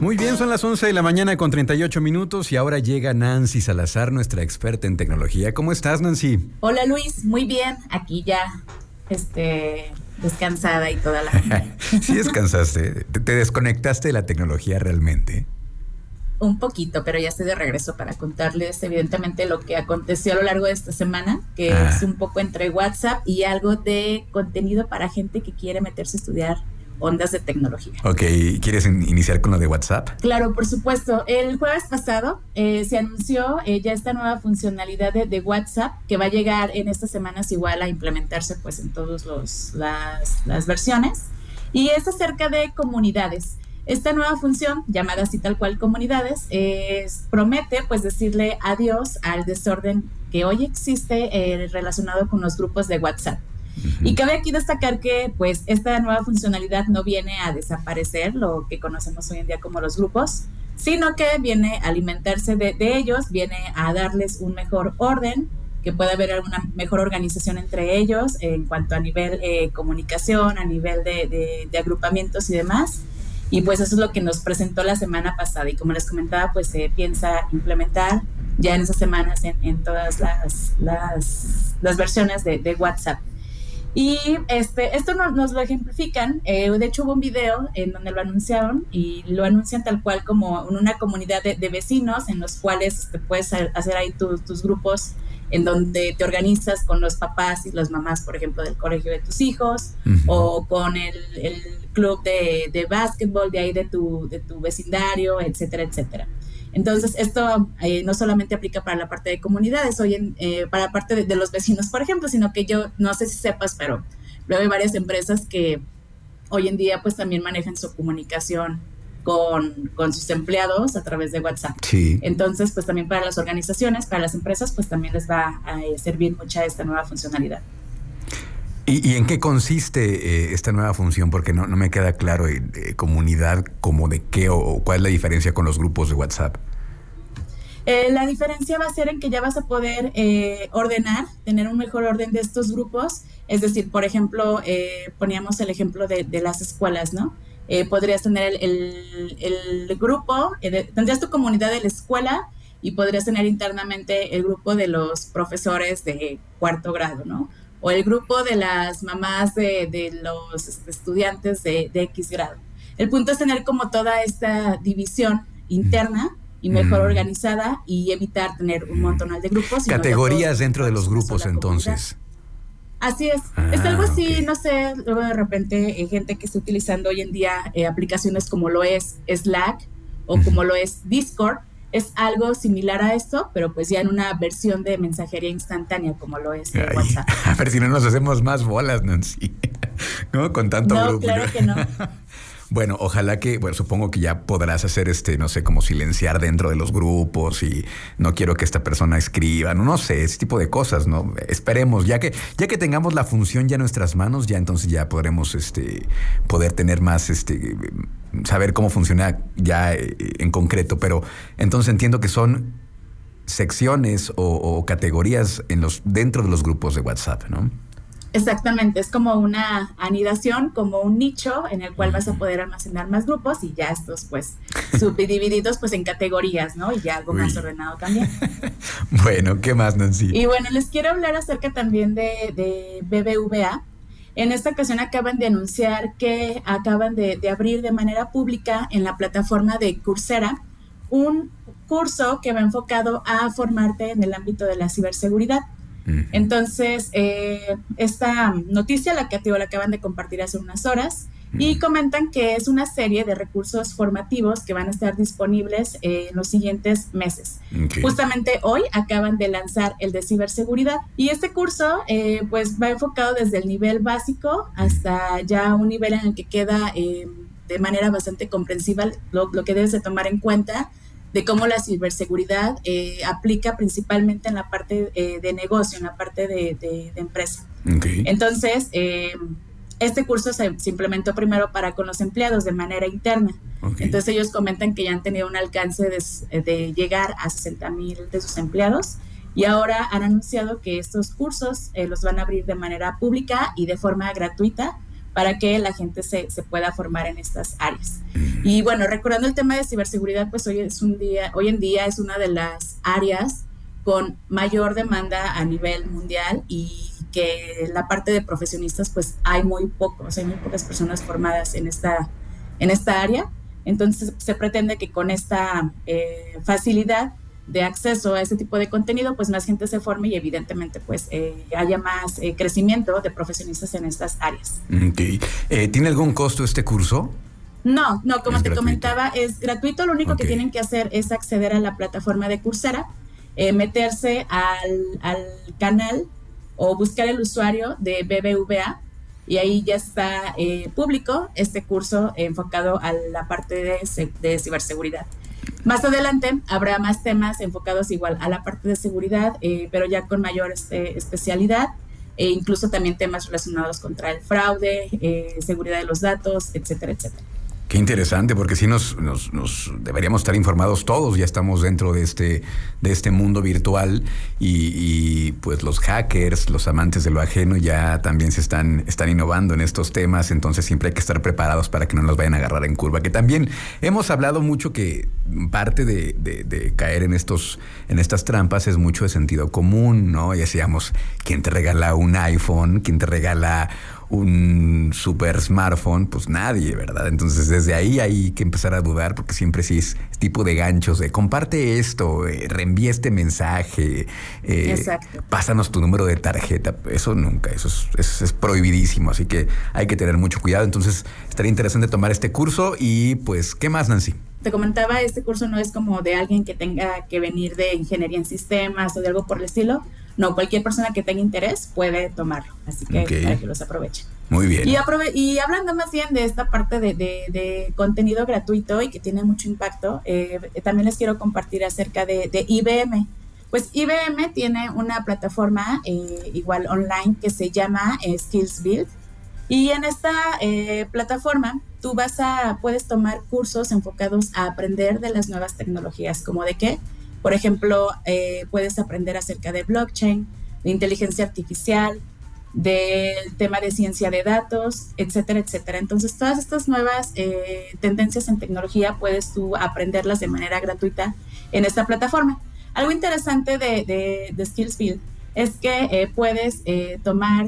Muy bien, son las 11 de la mañana con 38 minutos y ahora llega Nancy Salazar, nuestra experta en tecnología. ¿Cómo estás, Nancy? Hola, Luis. Muy bien. Aquí ya, este, descansada y toda la... sí, descansaste. ¿Te desconectaste de la tecnología realmente? un poquito, pero ya estoy de regreso para contarles evidentemente lo que aconteció a lo largo de esta semana, que ah. es un poco entre WhatsApp y algo de contenido para gente que quiere meterse a estudiar ondas de tecnología. Ok, ¿quieres iniciar con lo de WhatsApp? Claro, por supuesto. El jueves pasado eh, se anunció eh, ya esta nueva funcionalidad de, WhatsApp que va a llegar en estas semanas igual a implementarse pues en todas las, las versiones y es acerca de comunidades. Esta nueva función, llamada así tal cual comunidades, promete pues decirle adiós al desorden que hoy existe eh, relacionado con los grupos de WhatsApp. Y cabe aquí destacar que pues esta nueva funcionalidad no viene a desaparecer lo que conocemos hoy en día como los grupos, sino que viene a alimentarse de, ellos, viene a darles un mejor orden, que pueda haber una mejor organización entre ellos en cuanto a nivel eh, comunicación, a nivel de, de agrupamientos y demás. Y pues eso es lo que nos presentó la semana pasada. Y como les comentaba, pues se piensa implementar ya en esas semanas en, todas las, las, versiones de, WhatsApp. Y este, esto nos lo ejemplifican. Eh, de hecho, hubo un video en donde lo anunciaron y lo anuncian tal cual como en una comunidad de, vecinos en los cuales te puedes hacer ahí tus grupos en donde te organizas con los papás y las mamás, por ejemplo, del colegio de tus hijos, o con el, club de, de básquetbol de ahí de tu, de tu vecindario, etcétera, etcétera. Entonces, esto eh, no solamente aplica para la parte de comunidades, hoy en, eh, para la parte de, de, los vecinos, por ejemplo, sino que yo, no sé si sepas, pero luego hay varias empresas que hoy en día pues también manejan su comunicación con, con, sus empleados a través de WhatsApp. Sí. Entonces, pues también para las organizaciones, para las empresas, pues también les va a eh, servir mucha esta nueva funcionalidad. ¿Y, en qué consiste eh, esta nueva función? Porque no, me queda claro, eh, comunidad, como de qué o, cuál es la diferencia con los grupos de WhatsApp. la diferencia va a ser en que ya vas a poder ordenar, tener un mejor orden de estos grupos. Es decir, por ejemplo, poníamos el ejemplo de, de, las escuelas, ¿no? Eh, podrías tener el, grupo, eh, tendrías tu comunidad de la escuela y podrías tener internamente el grupo de los profesores de cuarto grado, ¿no? O el grupo de las mamás de, los este, estudiantes de, X grado. El punto es tener como toda esta división interna y mejor mm. organizada y evitar tener un montón de grupos. Categorías dentro de los grupos entonces. Así es. es algo ah, así, no sé, luego de repente eh, gente que está utilizando hoy en día eh, aplicaciones como lo es Slack o como lo es Discord, es algo similar a esto, pero pues ya en una versión de mensajería instantánea como lo es WhatsApp. A ver si no nos hacemos más bolas, Nancy. ¿No? Con tanto no, Claro que no. Bueno, ojalá que, bueno, supongo que ya podrás hacer este, no sé, como silenciar dentro de los grupos y no quiero que esta persona escriba, no, no sé, ese tipo de cosas, ¿no? Esperemos, ya que, ya que tengamos la función ya en nuestras manos, ya entonces ya podremos, este, poder tener más, este, saber cómo funciona ya eh, en concreto, pero entonces entiendo que son secciones o, o categorías en los, dentro de los grupos de WhatsApp, ¿no? Exactamente, es como una anidación, como un nicho en el cual vas a poder almacenar más grupos y ya estos pues subdivididos pues en categorías, ¿no? Y ya algo más ordenado también. bueno, ¿qué más, Nancy? Y bueno, les quiero hablar acerca también de, de BBVA. En esta ocasión acaban de anunciar que acaban de, de abrir de manera pública en la plataforma de Coursera un curso que va enfocado a formarte en el ámbito de la ciberseguridad. Entonces, eh, esta noticia la que la acaban de compartir hace unas horas y comentan que es una serie de recursos formativos que van a estar disponibles en los siguientes meses. Justamente hoy acaban de lanzar el de ciberseguridad y este curso eh, pues va enfocado desde el nivel básico hasta ya un nivel en el que queda eh, de manera bastante comprensiva lo, lo que debes de tomar en cuenta de cómo la ciberseguridad eh, aplica principalmente en la parte eh, de negocio, en la parte de, empresa. Entonces, eh, este curso se, implementó primero para con los empleados de manera interna. Entonces ellos comentan que ya han tenido un alcance de, llegar a 60 mil de sus empleados y ahora han anunciado que estos cursos los van a abrir de manera pública y de forma gratuita para que la gente se, se pueda formar en estas áreas. Y bueno, recordando el tema de ciberseguridad, pues hoy es un día, hoy en día es una de las áreas con mayor demanda a nivel mundial y que la parte de profesionistas pues hay muy pocos, hay muy pocas personas formadas en esta, en esta área. Entonces se pretende que con esta eh, facilidad de acceso a ese tipo de contenido, pues más gente se forme y evidentemente pues eh, haya más eh, crecimiento de profesionistas en estas áreas. ¿Tiene algún costo este curso? No, no, como te comentaba, es gratuito. Lo único que tienen que hacer es acceder a la plataforma de Coursera eh, meterse al, canal o buscar el usuario de BBVA y ahí ya está eh, público este curso enfocado a la parte de, de, ciberseguridad. Más adelante habrá más temas enfocados igual a la parte de seguridad, eh, pero ya con mayor este, especialidad e incluso también temas relacionados contra el fraude, seguridad de los datos, etcétera, etcétera. Qué interesante, porque sí nos, nos, deberíamos estar informados todos, ya estamos dentro de este, de este mundo virtual y, pues los hackers, los amantes de lo ajeno ya también se están, están innovando en estos temas, entonces siempre hay que estar preparados para que no nos vayan a agarrar en curva, que también hemos hablado mucho que parte de, de, caer en, estos, en estas trampas es mucho de sentido común, ¿no? Y decíamos, ¿quién te regala un iPhone? ¿Quién te regala un super smartphone, pues nadie, ¿verdad? Entonces desde ahí hay que empezar a dudar porque siempre sí es tipo de ganchos de comparte esto, eh, reenvía este mensaje, eh, pásanos tu número de tarjeta. Eso nunca, eso es, prohibidísimo, así que hay que tener mucho cuidado. Entonces estaría interesante tomar este curso y pues, ¿qué más, Nancy? Te comentaba, este curso no es como de alguien que tenga que venir de ingeniería en sistemas o de algo por el estilo. No, cualquier persona que tenga interés puede tomarlo. Así que para que los aprovechen. Muy bien. Y, y hablando más bien de esta parte de, contenido gratuito y que tiene mucho impacto, eh, también les quiero compartir acerca de, IBM. Pues IBM tiene una plataforma eh, igual online que se llama eh, Skills Build. Y en esta plataforma tú vas a, puedes tomar cursos enfocados a aprender de las nuevas tecnologías, como de qué, por ejemplo, eh, puedes aprender acerca de blockchain, de inteligencia artificial, del tema de ciencia de datos, etcétera, etcétera. Entonces, todas estas nuevas eh, tendencias en tecnología puedes tú aprenderlas de manera gratuita en esta plataforma. Algo interesante de, de, SkillsBuild es que eh, puedes tomar,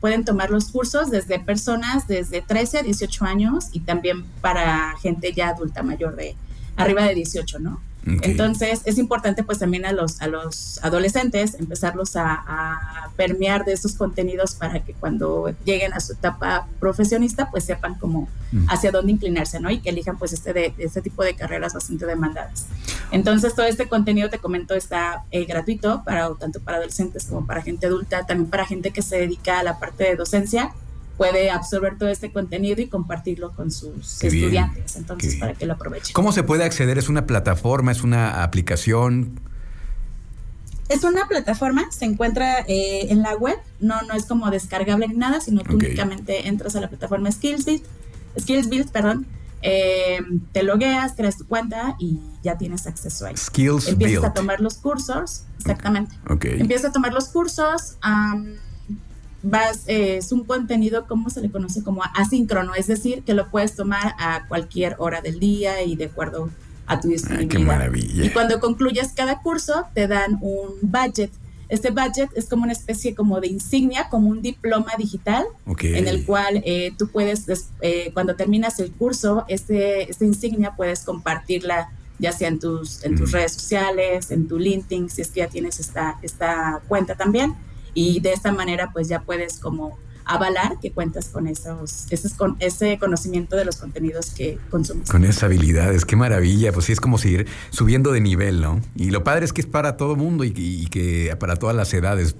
pueden tomar los cursos desde personas desde 13 a 18 años y también para gente ya adulta mayor de arriba de 18, ¿no? Entonces es importante pues también a los, a los adolescentes empezarlos a, permear de esos contenidos para que cuando lleguen a su etapa profesionista pues sepan cómo hacia dónde inclinarse, ¿no? Y que elijan pues este, de, este tipo de carreras bastante demandadas. Entonces todo este contenido, te comento, está eh, gratuito para tanto para adolescentes como para gente adulta, también para gente que se dedica a la parte de docencia puede absorber todo este contenido y compartirlo con sus estudiantes. Entonces, para que lo aprovechen. ¿Cómo se puede acceder? ¿Es una plataforma? ¿Es una aplicación? Es una plataforma, se encuentra eh, en la web, no, no es como descargable ni nada, sino tú únicamente entras a la plataforma Skillsbuild, Skillsbuild, perdón, eh, te logueas, creas tu cuenta y ya tienes acceso a Skills Empiezas a tomar los cursos, exactamente. Okay. Empiezas a tomar los cursos, vas, eh, es un contenido, ¿cómo se le conoce? Como asíncrono, es decir, que lo puedes tomar a cualquier hora del día y de acuerdo a tu disponibilidad. qué maravilla. Y cuando concluyes cada curso, te dan un budget. Este budget es como una especie como de insignia, como un diploma digital, en el cual eh, tú puedes, eh, cuando terminas el curso, este, esta insignia puedes compartirla ya sea en tus, en tus mm. redes sociales, en tu LinkedIn, si es que ya tienes esta, esta cuenta también y de esta manera pues ya puedes como avalar que cuentas con esos, ese, con ese conocimiento de los contenidos que consumes. Con esas habilidades, qué maravilla, pues sí es como seguir subiendo de nivel, ¿no? Y lo padre es que es para todo mundo y, que para todas las edades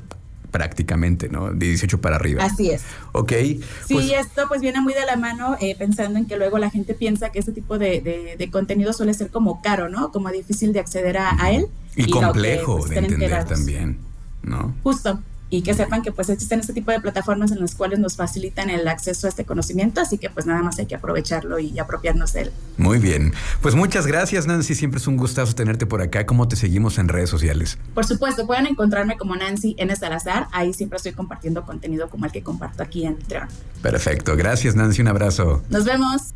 prácticamente, ¿no? De 18 para arriba. Así es. Ok. Sí, pues esto pues viene muy de la mano eh, pensando en que luego la gente piensa que este tipo de, contenido suele ser como caro, ¿no? Como difícil de acceder a, él. Y, complejo pues, de entender también, ¿no? Justo. Y que sepan que pues existen este tipo de plataformas en las cuales nos facilitan el acceso a este conocimiento, así que pues nada más hay que aprovecharlo y apropiarnos de él. Muy bien, pues muchas gracias Nancy, siempre es un gustazo tenerte por acá. ¿Cómo te seguimos en redes sociales? Por supuesto, pueden encontrarme como Nancy N. Salazar, ahí siempre estoy compartiendo contenido como el que comparto aquí en Treon. Perfecto, gracias Nancy, un abrazo. Nos vemos.